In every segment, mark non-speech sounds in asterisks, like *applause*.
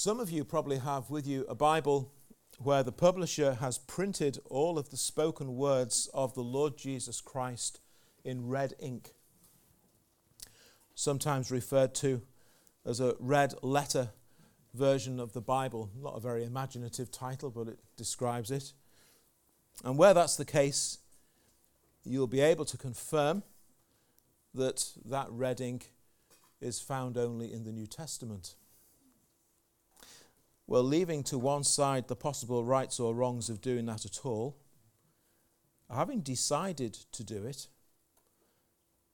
Some of you probably have with you a Bible where the publisher has printed all of the spoken words of the Lord Jesus Christ in red ink, sometimes referred to as a red letter version of the Bible. Not a very imaginative title, but it describes it. And where that's the case, you'll be able to confirm that that red ink is found only in the New Testament. Well, leaving to one side the possible rights or wrongs of doing that at all, having decided to do it,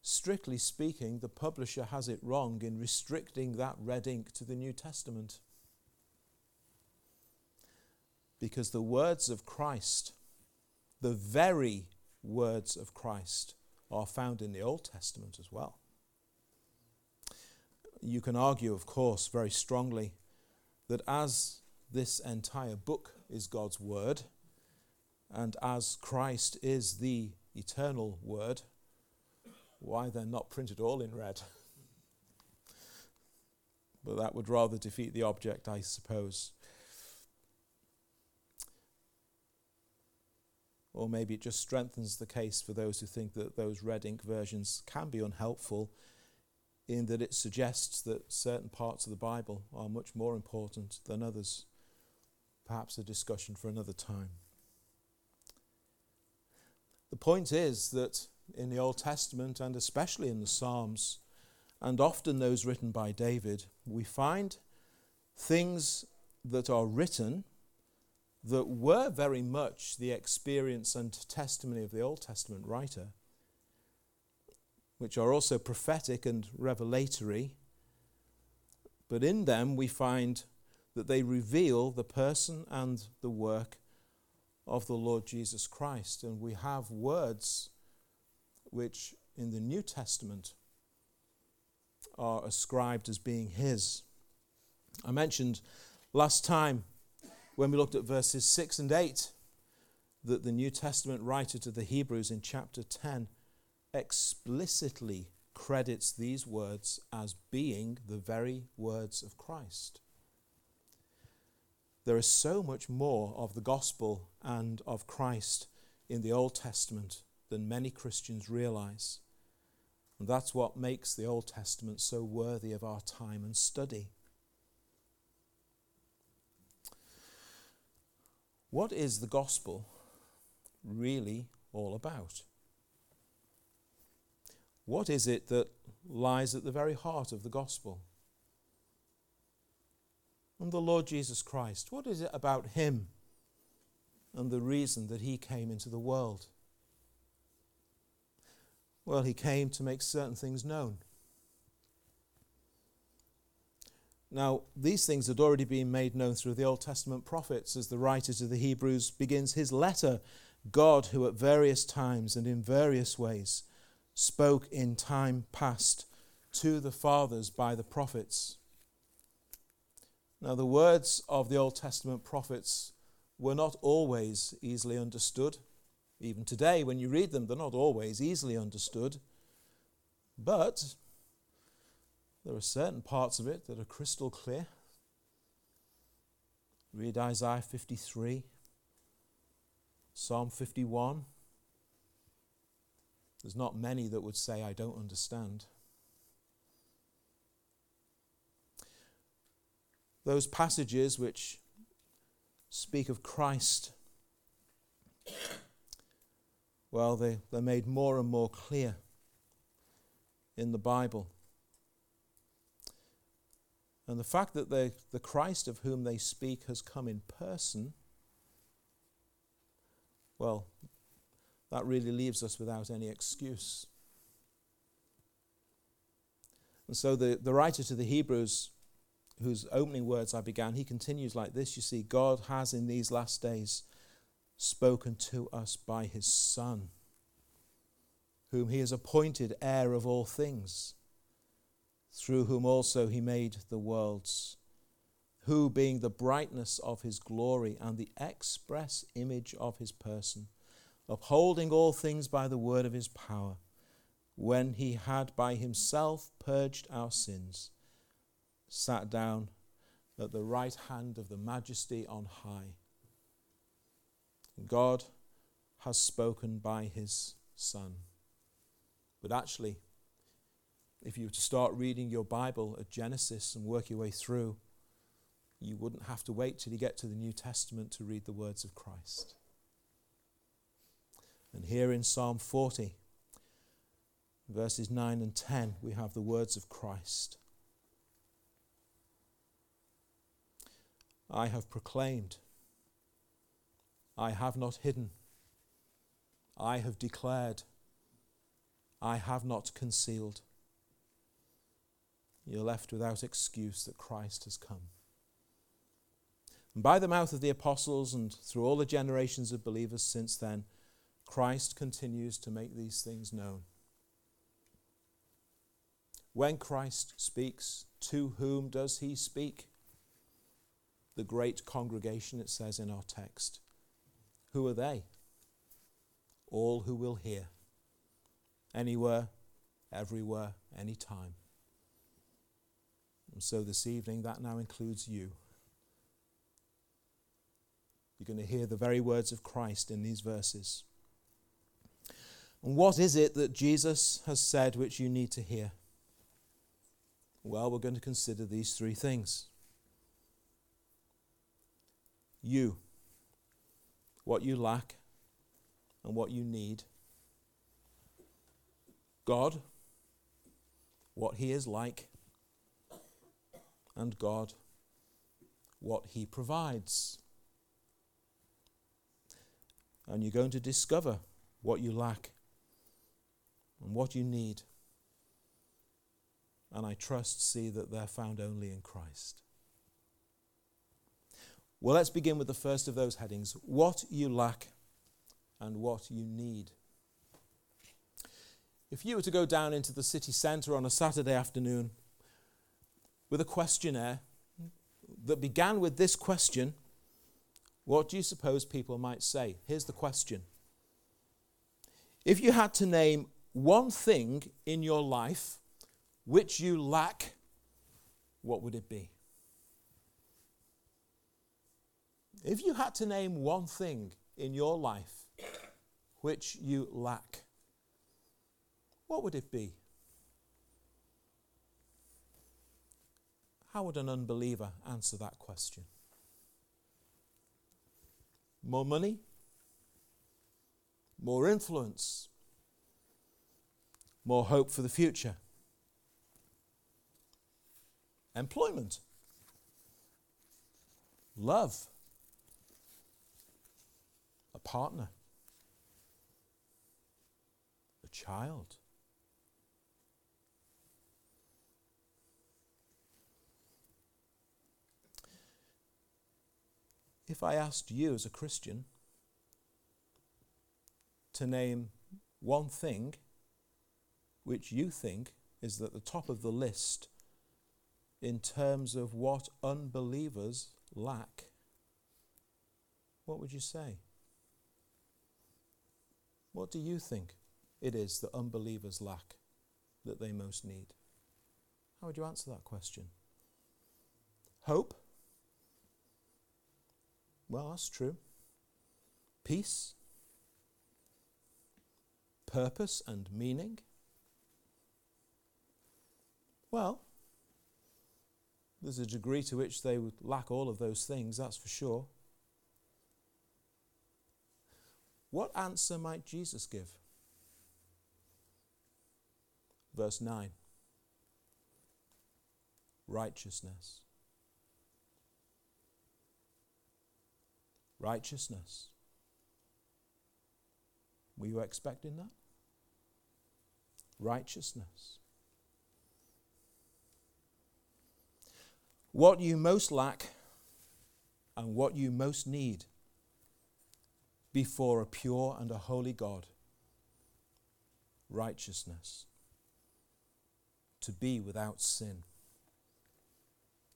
strictly speaking, the publisher has it wrong in restricting that red ink to the New Testament. Because the words of Christ, the very words of Christ, are found in the Old Testament as well. You can argue, of course, very strongly that as this entire book is God's Word, and as Christ is the eternal Word, why they're not printed all in red? *laughs* but that would rather defeat the object, I suppose. Or maybe it just strengthens the case for those who think that those red ink versions can be unhelpful in that it suggests that certain parts of the Bible are much more important than others. Perhaps a discussion for another time. The point is that in the Old Testament and especially in the Psalms, and often those written by David, we find things that are written that were very much the experience and testimony of the Old Testament writer which are also prophetic and revelatory. But in them we find that they reveal the person and the work of the Lord Jesus Christ. And we have words which in the New Testament are ascribed as being His. I mentioned last time when we looked at verses 6 and 8 that the New Testament writer to the Hebrews in chapter 10 explicitly credits these words as being the very words of Christ. There is so much more of the gospel and of Christ in the Old Testament than many Christians realize. And that's what makes the Old Testament so worthy of our time and study. What is the gospel really all about? What is it that lies at the very heart of the gospel? And the Lord Jesus Christ, what is it about him and the reason that he came into the world? Well, he came to make certain things known. Now, these things had already been made known through the Old Testament prophets as the writer to the Hebrews begins his letter. God, who at various times and in various ways spoke in time past to the fathers by the prophets. Now, the words of the Old Testament prophets were not always easily understood. Even today, when you read them, they're not always easily understood. But there are certain parts of it that are crystal clear. Read Isaiah 53, Psalm 51. There's not many that would say, I don't understand. Those passages which speak of Christ, well, they, they're made more and more clear in the Bible. And the fact that they, the Christ of whom they speak has come in person, well, that really leaves us without any excuse. And so the, the writer to the Hebrews, whose opening words I began, he continues like this You see, God has in these last days spoken to us by his Son, whom he has appointed heir of all things, through whom also he made the worlds, who, being the brightness of his glory and the express image of his person, upholding all things by the word of his power, when he had by himself purged our sins, sat down at the right hand of the majesty on high. God has spoken by his Son. But actually, if you were to start reading your Bible at Genesis and work your way through, you wouldn't have to wait till you get to the New Testament to read the words of Christ. And here in Psalm 40, verses 9 and 10, we have the words of Christ. I have proclaimed, I have not hidden, I have declared, I have not concealed. You're left without excuse that Christ has come. And by the mouth of the apostles and through all the generations of believers since then, Christ continues to make these things known. When Christ speaks, to whom does he speak? The great congregation, it says in our text. Who are they? All who will hear. Anywhere, everywhere, anytime. And so this evening, that now includes you. You're going to hear the very words of Christ in these verses. And what is it that Jesus has said which you need to hear? Well, we're going to consider these three things. You, what you lack and what you need. God, what He is like. And God, what He provides. And you're going to discover what you lack and what you need. And I trust, see that they're found only in Christ. Well, let's begin with the first of those headings what you lack and what you need. If you were to go down into the city centre on a Saturday afternoon with a questionnaire that began with this question, what do you suppose people might say? Here's the question If you had to name one thing in your life which you lack, what would it be? If you had to name one thing in your life which you lack, what would it be? How would an unbeliever answer that question? More money? More influence? More hope for the future. Employment, love, a partner, a child. If I asked you as a Christian to name one thing which you think is at the top of the list in terms of what unbelievers lack, what would you say? What do you think it is that unbelievers lack that they most need? How would you answer that question? Hope? Well, that's true. Peace? Purpose and meaning? Well, there's a degree to which they would lack all of those things, that's for sure. What answer might Jesus give? Verse 9 Righteousness. Righteousness. Were you expecting that? Righteousness. What you most lack and what you most need before a pure and a holy God righteousness, to be without sin,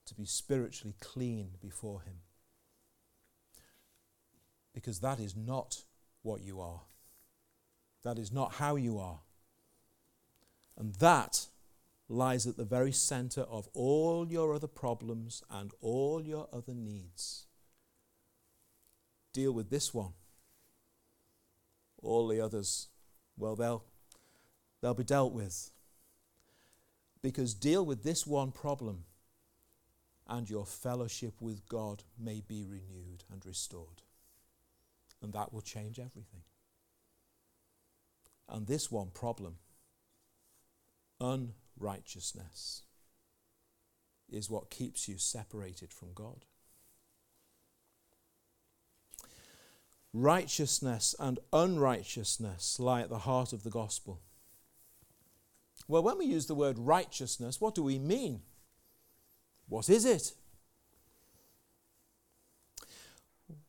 to be spiritually clean before Him. Because that is not what you are, that is not how you are. And that lies at the very center of all your other problems and all your other needs. Deal with this one. All the others, well, they'll, they'll be dealt with. Because deal with this one problem, and your fellowship with God may be renewed and restored. And that will change everything. And this one problem, unrighteousness, is what keeps you separated from God. Righteousness and unrighteousness lie at the heart of the gospel. Well, when we use the word righteousness, what do we mean? What is it?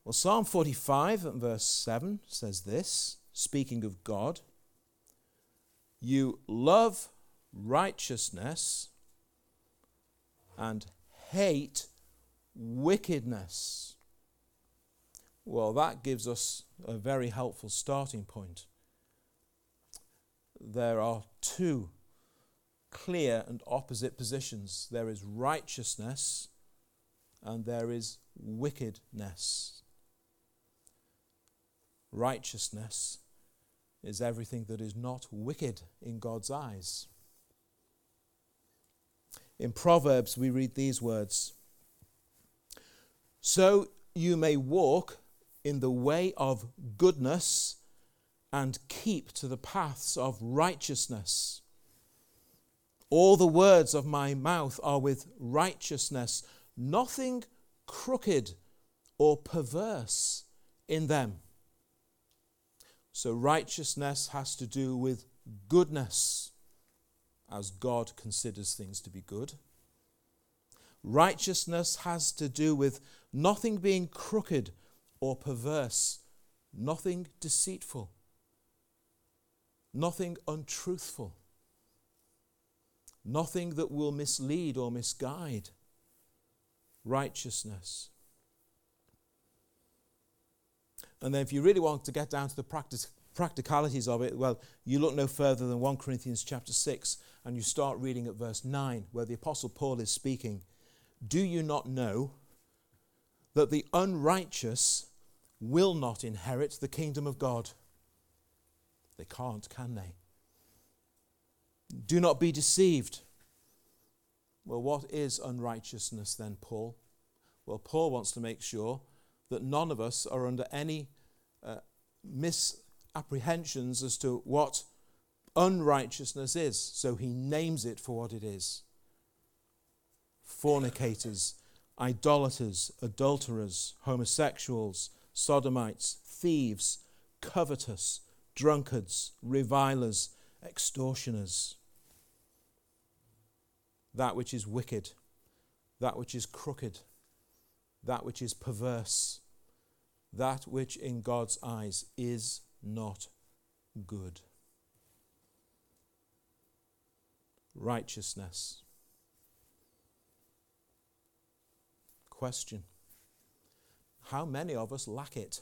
Well, Psalm 45 and verse 7 says this, speaking of God You love righteousness and hate wickedness. Well, that gives us a very helpful starting point. There are two clear and opposite positions there is righteousness and there is wickedness. Righteousness is everything that is not wicked in God's eyes. In Proverbs, we read these words So you may walk in the way of goodness and keep to the paths of righteousness. All the words of my mouth are with righteousness, nothing crooked or perverse in them. So, righteousness has to do with goodness, as God considers things to be good. Righteousness has to do with nothing being crooked or perverse, nothing deceitful, nothing untruthful, nothing that will mislead or misguide. Righteousness. And then, if you really want to get down to the practice, practicalities of it, well, you look no further than 1 Corinthians chapter 6 and you start reading at verse 9, where the Apostle Paul is speaking. Do you not know that the unrighteous will not inherit the kingdom of God? They can't, can they? Do not be deceived. Well, what is unrighteousness then, Paul? Well, Paul wants to make sure that none of us are under any uh, misapprehensions as to what unrighteousness is. So he names it for what it is fornicators, idolaters, adulterers, homosexuals, sodomites, thieves, covetous, drunkards, revilers, extortioners. That which is wicked, that which is crooked, that which is perverse, that which in God's eyes is not good. Righteousness. Question How many of us lack it?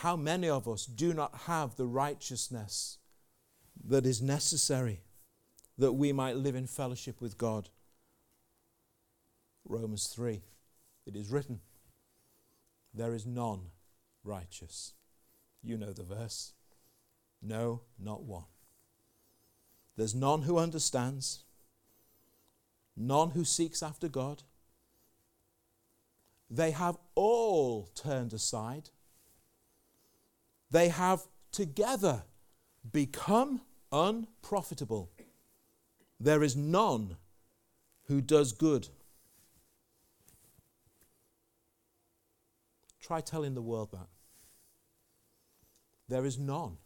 How many of us do not have the righteousness that is necessary that we might live in fellowship with God? Romans 3. It is written, There is none righteous. You know the verse. No, not one. There's none who understands, none who seeks after God. They have all turned aside. They have together become unprofitable. There is none who does good. Try telling the world that. There is none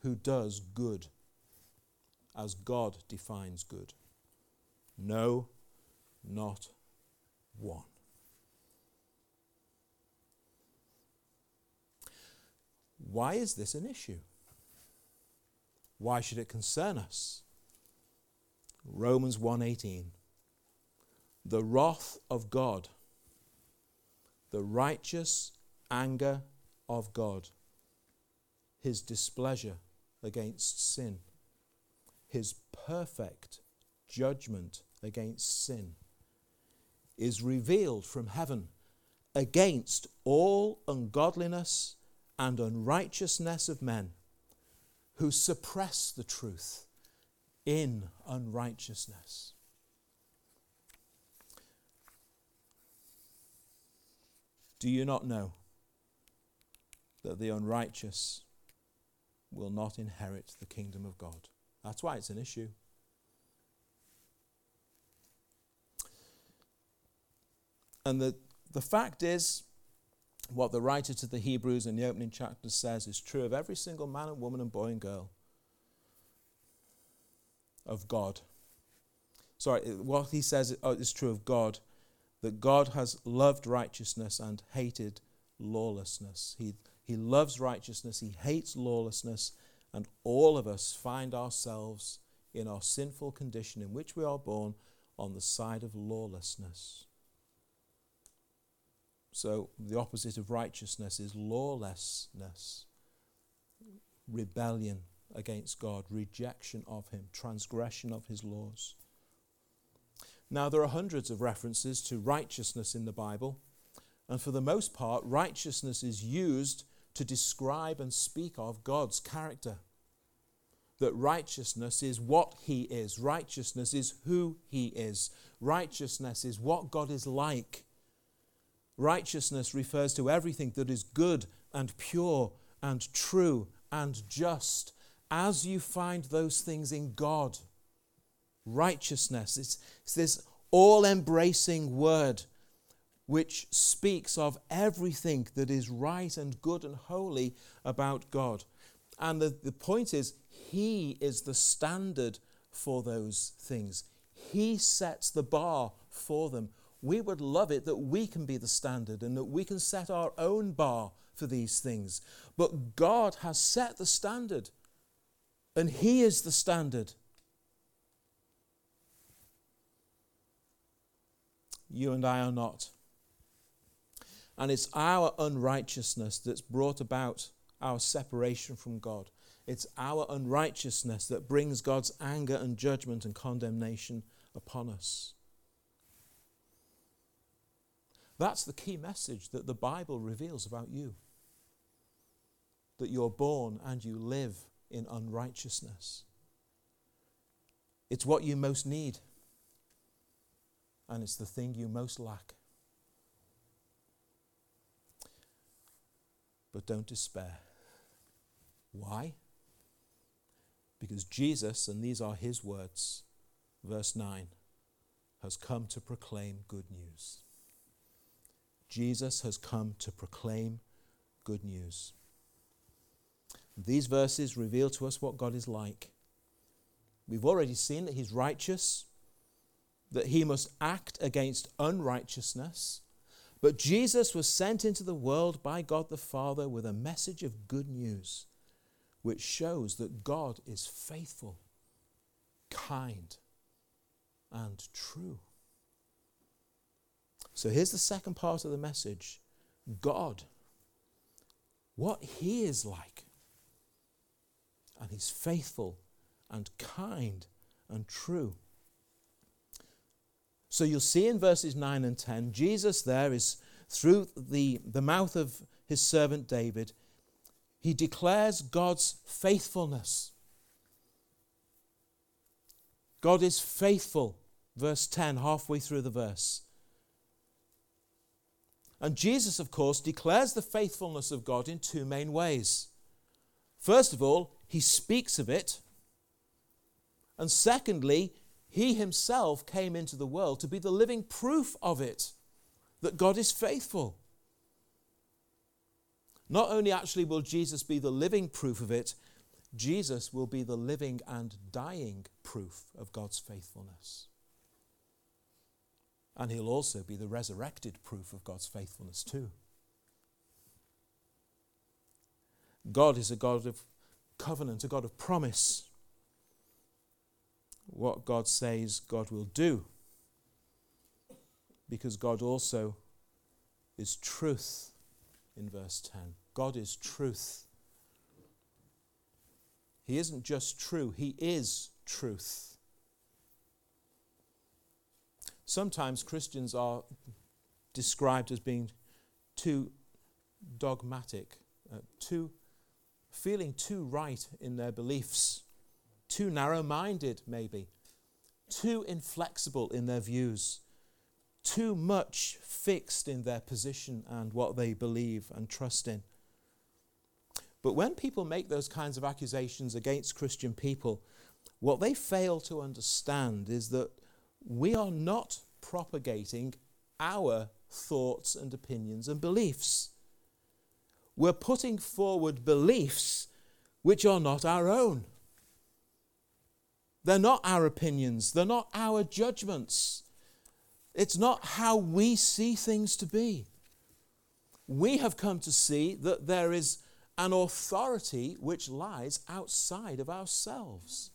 who does good as God defines good. No, not one. Why is this an issue? Why should it concern us? Romans 1:18 The wrath of God the righteous anger of God, his displeasure against sin, his perfect judgment against sin is revealed from heaven against all ungodliness and unrighteousness of men who suppress the truth in unrighteousness. Do you not know that the unrighteous will not inherit the kingdom of God? That's why it's an issue. And the, the fact is, what the writer to the Hebrews in the opening chapter says is true of every single man and woman and boy and girl of God. Sorry, what he says uh, is true of God that God has loved righteousness and hated lawlessness. He, he loves righteousness, he hates lawlessness, and all of us find ourselves in our sinful condition in which we are born on the side of lawlessness. So, the opposite of righteousness is lawlessness, rebellion against God, rejection of Him, transgression of His laws. Now, there are hundreds of references to righteousness in the Bible, and for the most part, righteousness is used to describe and speak of God's character. That righteousness is what He is, righteousness is who He is, righteousness is what God is like. Righteousness refers to everything that is good and pure and true and just as you find those things in God. Righteousness, it's, this all embracing word which speaks of everything that is right and good and holy about God. And the, the point is, He is the standard for those things. He sets the bar for them. We would love it that we can be the standard and that we can set our own bar for these things. But God has set the standard. And He is the standard. You and I are not. And it's our unrighteousness that's brought about our separation from God. It's our unrighteousness that brings God's anger and judgment and condemnation upon us. That's the key message that the Bible reveals about you that you're born and you live in unrighteousness. It's what you most need, and it's the thing you most lack. But don't despair. Why? Because Jesus, and these are his words, verse 9, has come to proclaim good news. Jesus has come to proclaim good news. These verses reveal to us what God is like. We've already seen that He's righteous, that He must act against unrighteousness. But Jesus was sent into the world by God the Father with a message of good news, which shows that God is faithful, kind, and true. So here's the second part of the message God, what He is like and he's faithful and kind and true. So you'll see in verses 9 and 10, Jesus there is through the, the mouth of his servant David, he declares God's faithfulness. God is faithful, verse 10, halfway through the verse. And Jesus, of course, declares the faithfulness of God in two main ways. First of all, he speaks of it. And secondly, he himself came into the world to be the living proof of it that God is faithful. Not only actually will Jesus be the living proof of it, Jesus will be the living and dying proof of God's faithfulness. And he'll also be the resurrected proof of God's faithfulness, too. God is a God of covenant, a God of promise. What God says, God will do. Because God also is truth in verse 10. God is truth. He isn't just true, He is truth. Sometimes Christians are described as being too dogmatic, uh, too feeling too right in their beliefs, too narrow minded, maybe, too inflexible in their views, too much fixed in their position and what they believe and trust in. But when people make those kinds of accusations against Christian people, what they fail to understand is that we are not propagating our thoughts and opinions and beliefs. We're putting forward beliefs which are not our own. They're not our opinions, they're not our judgments. It's not how we see things to be. We have come to see that there is an authority which lies outside of ourselves.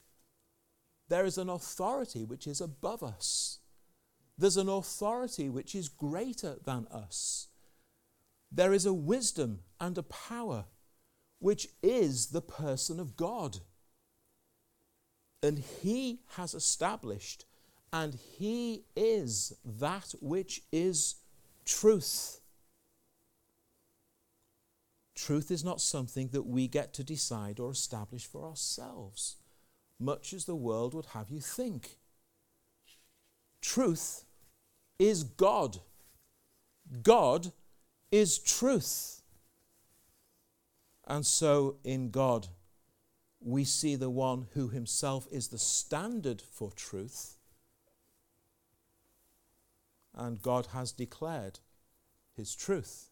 There is an authority which is above us. There's an authority which is greater than us. There is a wisdom and a power which is the person of God. And He has established, and He is that which is truth. Truth is not something that we get to decide or establish for ourselves, much as the world would have you think. Truth is God. God is truth. And so in God, we see the one who himself is the standard for truth. And God has declared his truth.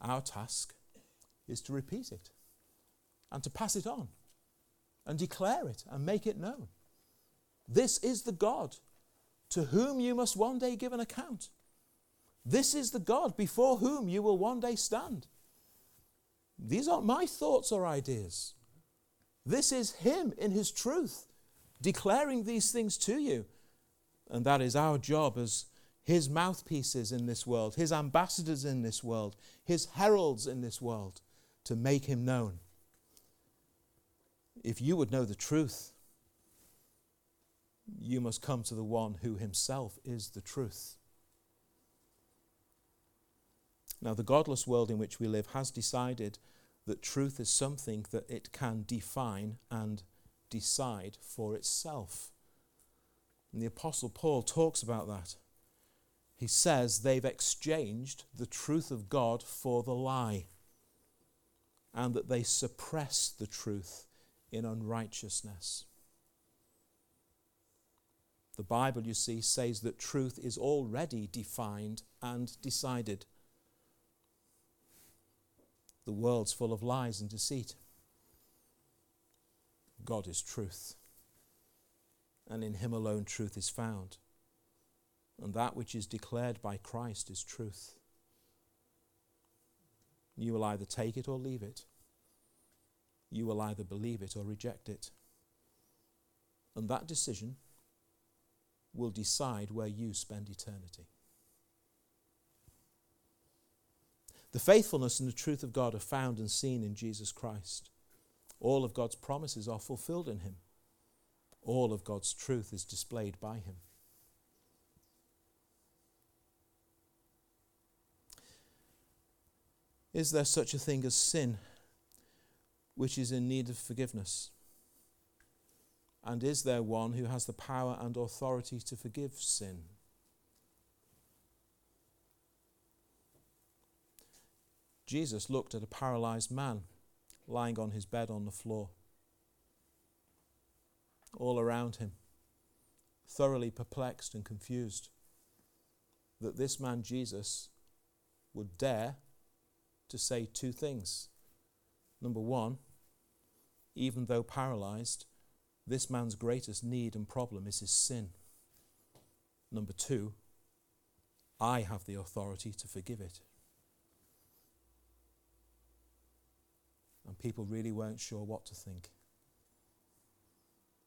Our task is to repeat it and to pass it on and declare it and make it known. This is the God to whom you must one day give an account. This is the God before whom you will one day stand. These aren't my thoughts or ideas. This is Him in His truth declaring these things to you. And that is our job as His mouthpieces in this world, His ambassadors in this world, His heralds in this world, to make Him known. If you would know the truth, you must come to the one who Himself is the truth. Now, the godless world in which we live has decided that truth is something that it can define and decide for itself. And the Apostle Paul talks about that. He says they've exchanged the truth of God for the lie, and that they suppress the truth in unrighteousness. The Bible, you see, says that truth is already defined and decided. The world's full of lies and deceit. God is truth. And in Him alone truth is found. And that which is declared by Christ is truth. You will either take it or leave it. You will either believe it or reject it. And that decision will decide where you spend eternity. The faithfulness and the truth of God are found and seen in Jesus Christ. All of God's promises are fulfilled in him. All of God's truth is displayed by him. Is there such a thing as sin which is in need of forgiveness? And is there one who has the power and authority to forgive sin? Jesus looked at a paralyzed man lying on his bed on the floor. All around him, thoroughly perplexed and confused, that this man Jesus would dare to say two things. Number one, even though paralyzed, this man's greatest need and problem is his sin. Number two, I have the authority to forgive it. And people really weren't sure what to think.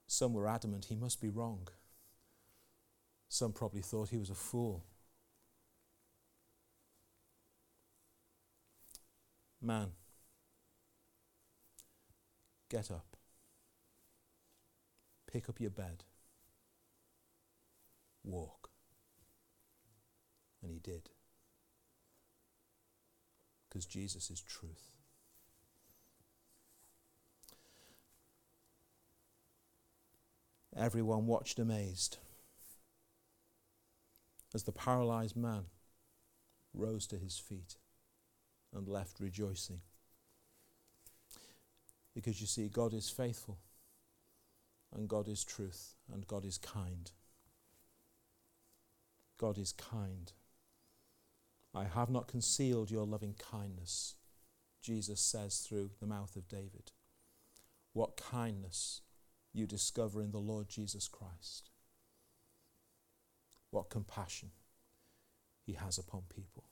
Some were adamant he must be wrong. Some probably thought he was a fool. Man, get up. Pick up your bed. Walk. And he did. Because Jesus is truth. Everyone watched amazed as the paralyzed man rose to his feet and left rejoicing. Because you see, God is faithful, and God is truth, and God is kind. God is kind. I have not concealed your loving kindness, Jesus says through the mouth of David. What kindness you discover in the Lord Jesus Christ. What compassion he has upon people.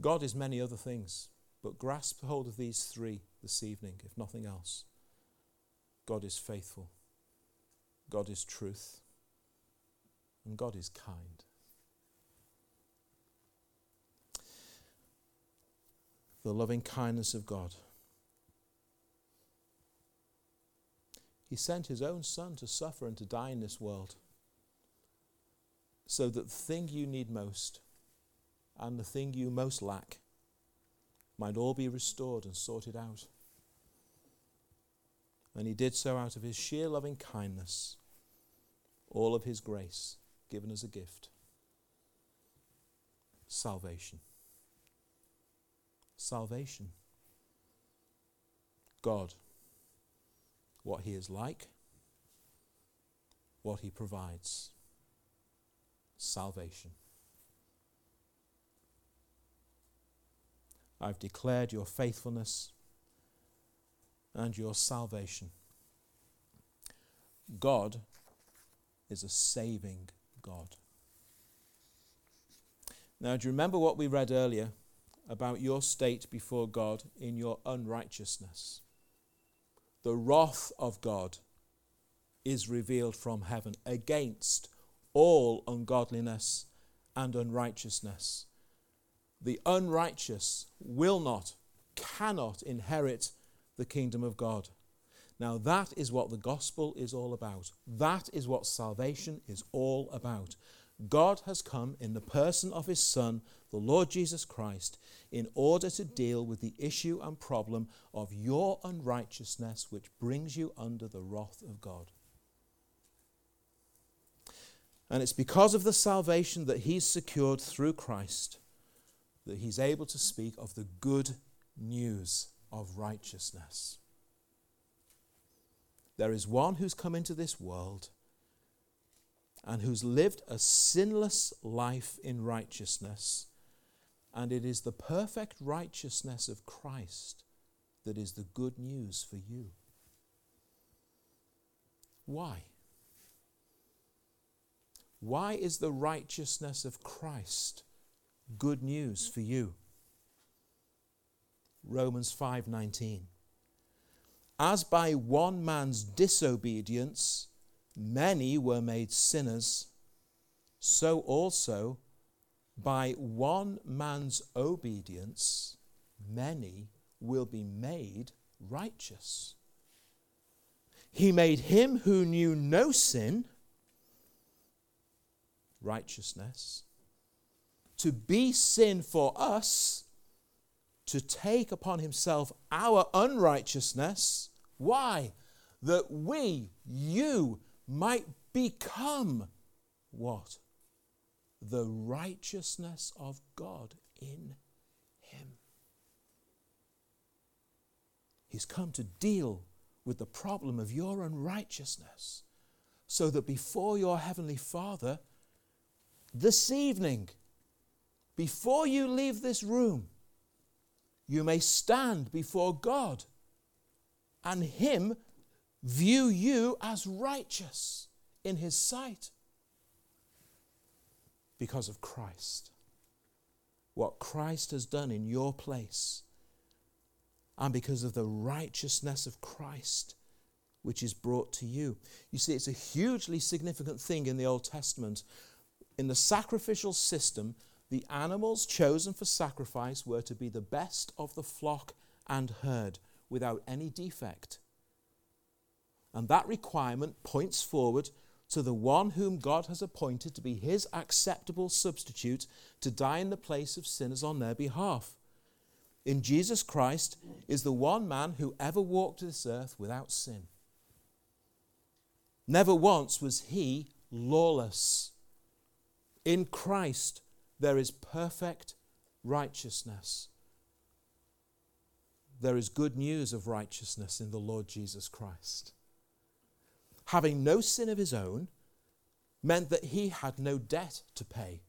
God is many other things, but grasp hold of these three this evening, if nothing else. God is faithful, God is truth, and God is kind. The loving kindness of God. He sent his own Son to suffer and to die in this world so that the thing you need most and the thing you most lack might all be restored and sorted out. And he did so out of his sheer loving kindness, all of his grace given as a gift salvation. Salvation. God, what he is like, what he provides. Salvation. I've declared your faithfulness and your salvation. God is a saving God. Now, do you remember what we read earlier about your state before God in your unrighteousness? The wrath of God is revealed from heaven against all ungodliness and unrighteousness the unrighteous will not, cannot inherit the kingdom of God. Now, that is what the gospel is all about. That is what salvation is all about. God has come in the person of his Son, the Lord Jesus Christ, in order to deal with the issue and problem of your unrighteousness, which brings you under the wrath of God. And it's because of the salvation that he's secured through Christ that he's able to speak of the good news of righteousness. There is one who's come into this world and who's lived a sinless life in righteousness, and it is the perfect righteousness of Christ that is the good news for you. Why? Why is the righteousness of Christ good news for you. Romans 5:19 As by one man's disobedience many were made sinners so also by one man's obedience many will be made righteous. He made him who knew no sin righteousness to be sin for us, to take upon himself our unrighteousness. Why? That we, you, might become what? The righteousness of God in him. He's come to deal with the problem of your unrighteousness so that before your heavenly Father, this evening, before you leave this room, you may stand before God and Him view you as righteous in His sight because of Christ. What Christ has done in your place, and because of the righteousness of Christ which is brought to you. You see, it's a hugely significant thing in the Old Testament. In the sacrificial system, the animals chosen for sacrifice were to be the best of the flock and herd without any defect. And that requirement points forward to the one whom God has appointed to be his acceptable substitute to die in the place of sinners on their behalf. In Jesus Christ is the one man who ever walked this earth without sin. Never once was he lawless. In Christ there is perfect righteousness. There is good news of righteousness in the Lord Jesus Christ. Having no sin of his own meant that he had no debt to pay.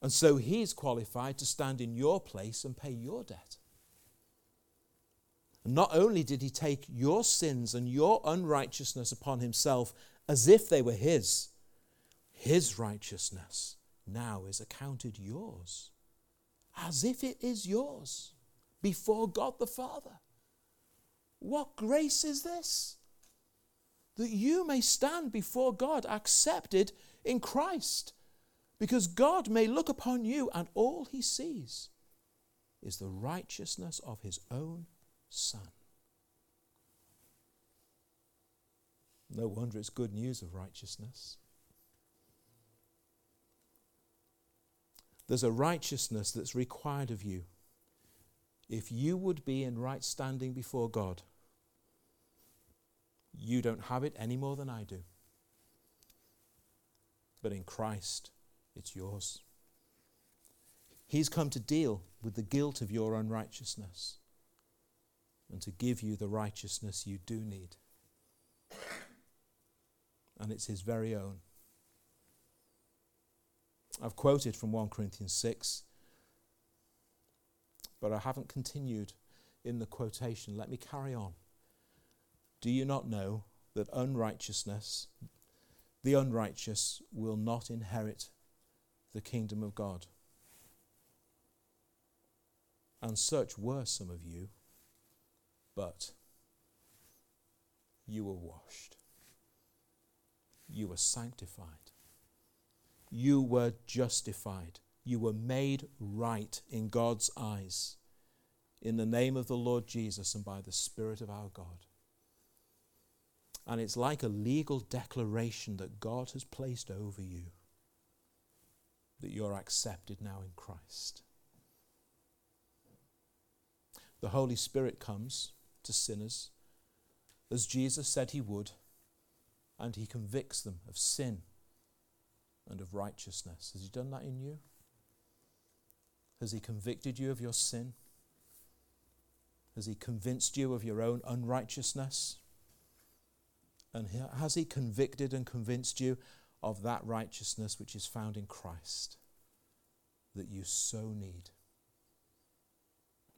And so he's qualified to stand in your place and pay your debt. And not only did he take your sins and your unrighteousness upon himself as if they were his, his righteousness now is accounted yours, as if it is yours before God the Father. What grace is this? That you may stand before God accepted in Christ because God may look upon you and all he sees is the righteousness of his own Son. No wonder it's good news of righteousness. There's a righteousness that's required of you if you would be in right standing before God. You don't have it any more than I do. But in Christ, it's yours. He's come to deal with the guilt of your unrighteousness and to give you the righteousness you do need. And it's His very own. I've quoted from 1 Corinthians 6, but I haven't continued in the quotation. Let me carry on. Do you not know that unrighteousness, the unrighteous, will not inherit the kingdom of God. And such were some of you, but you were washed, you were sanctified, you were justified, you were made right in God's eyes in the name of the Lord Jesus and by the Spirit of our God. And it's like a legal declaration that God has placed over you that you're accepted now in Christ. The Holy Spirit comes to sinners as Jesus said he would, and he convicts them of sin and of righteousness. Has he done that in you? Has he convicted you of your sin? Has he convinced you of your own unrighteousness? And has he convicted and convinced you of that righteousness which is found in Christ that you so need?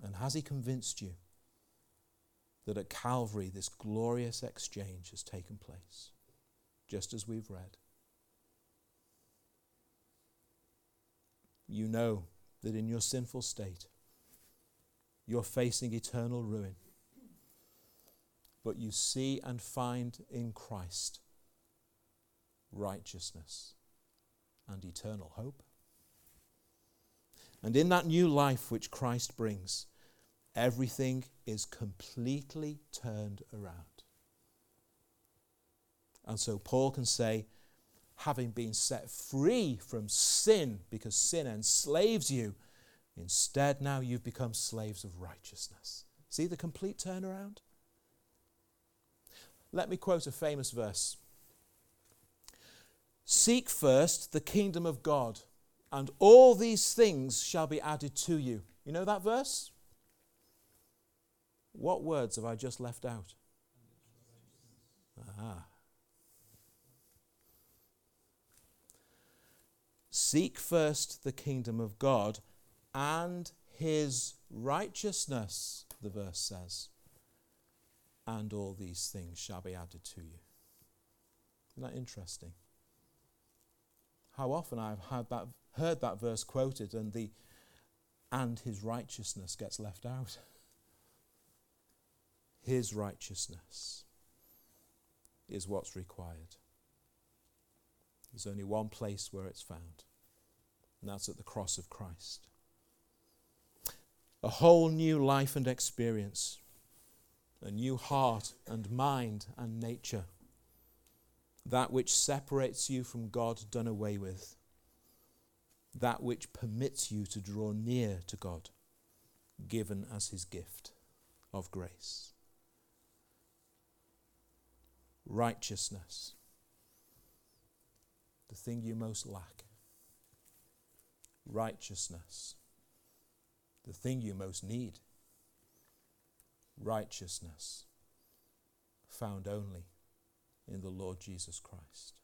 And has He convinced you that at Calvary this glorious exchange has taken place, just as we've read? You know that in your sinful state, you're facing eternal ruin. But you see and find in Christ righteousness, and eternal hope. And in that new life which Christ brings, everything is completely turned around. And so Paul can say, having been set free from sin, because sin enslaves you, instead now you've become slaves of righteousness. See the complete turnaround? Let me quote a famous verse Seek first the kingdom of God, and all these things shall be added to you. You know that verse? What words have I just left out? Ah. Seek first the kingdom of God and his righteousness, the verse says, and all these things shall be added to you. Isn't that interesting? how often I've had that, heard that verse quoted and the and his righteousness gets left out. *laughs* His righteousness is what's required. There's only one place where it's found, and that's at the cross of Christ. A whole new life and experience. A new heart and mind and nature. That which separates you from God done away with. That which permits you to draw near to God, given as his gift of grace. Righteousness, the thing you most lack. Righteousness, the thing you most need righteousness found only in the Lord Jesus Christ.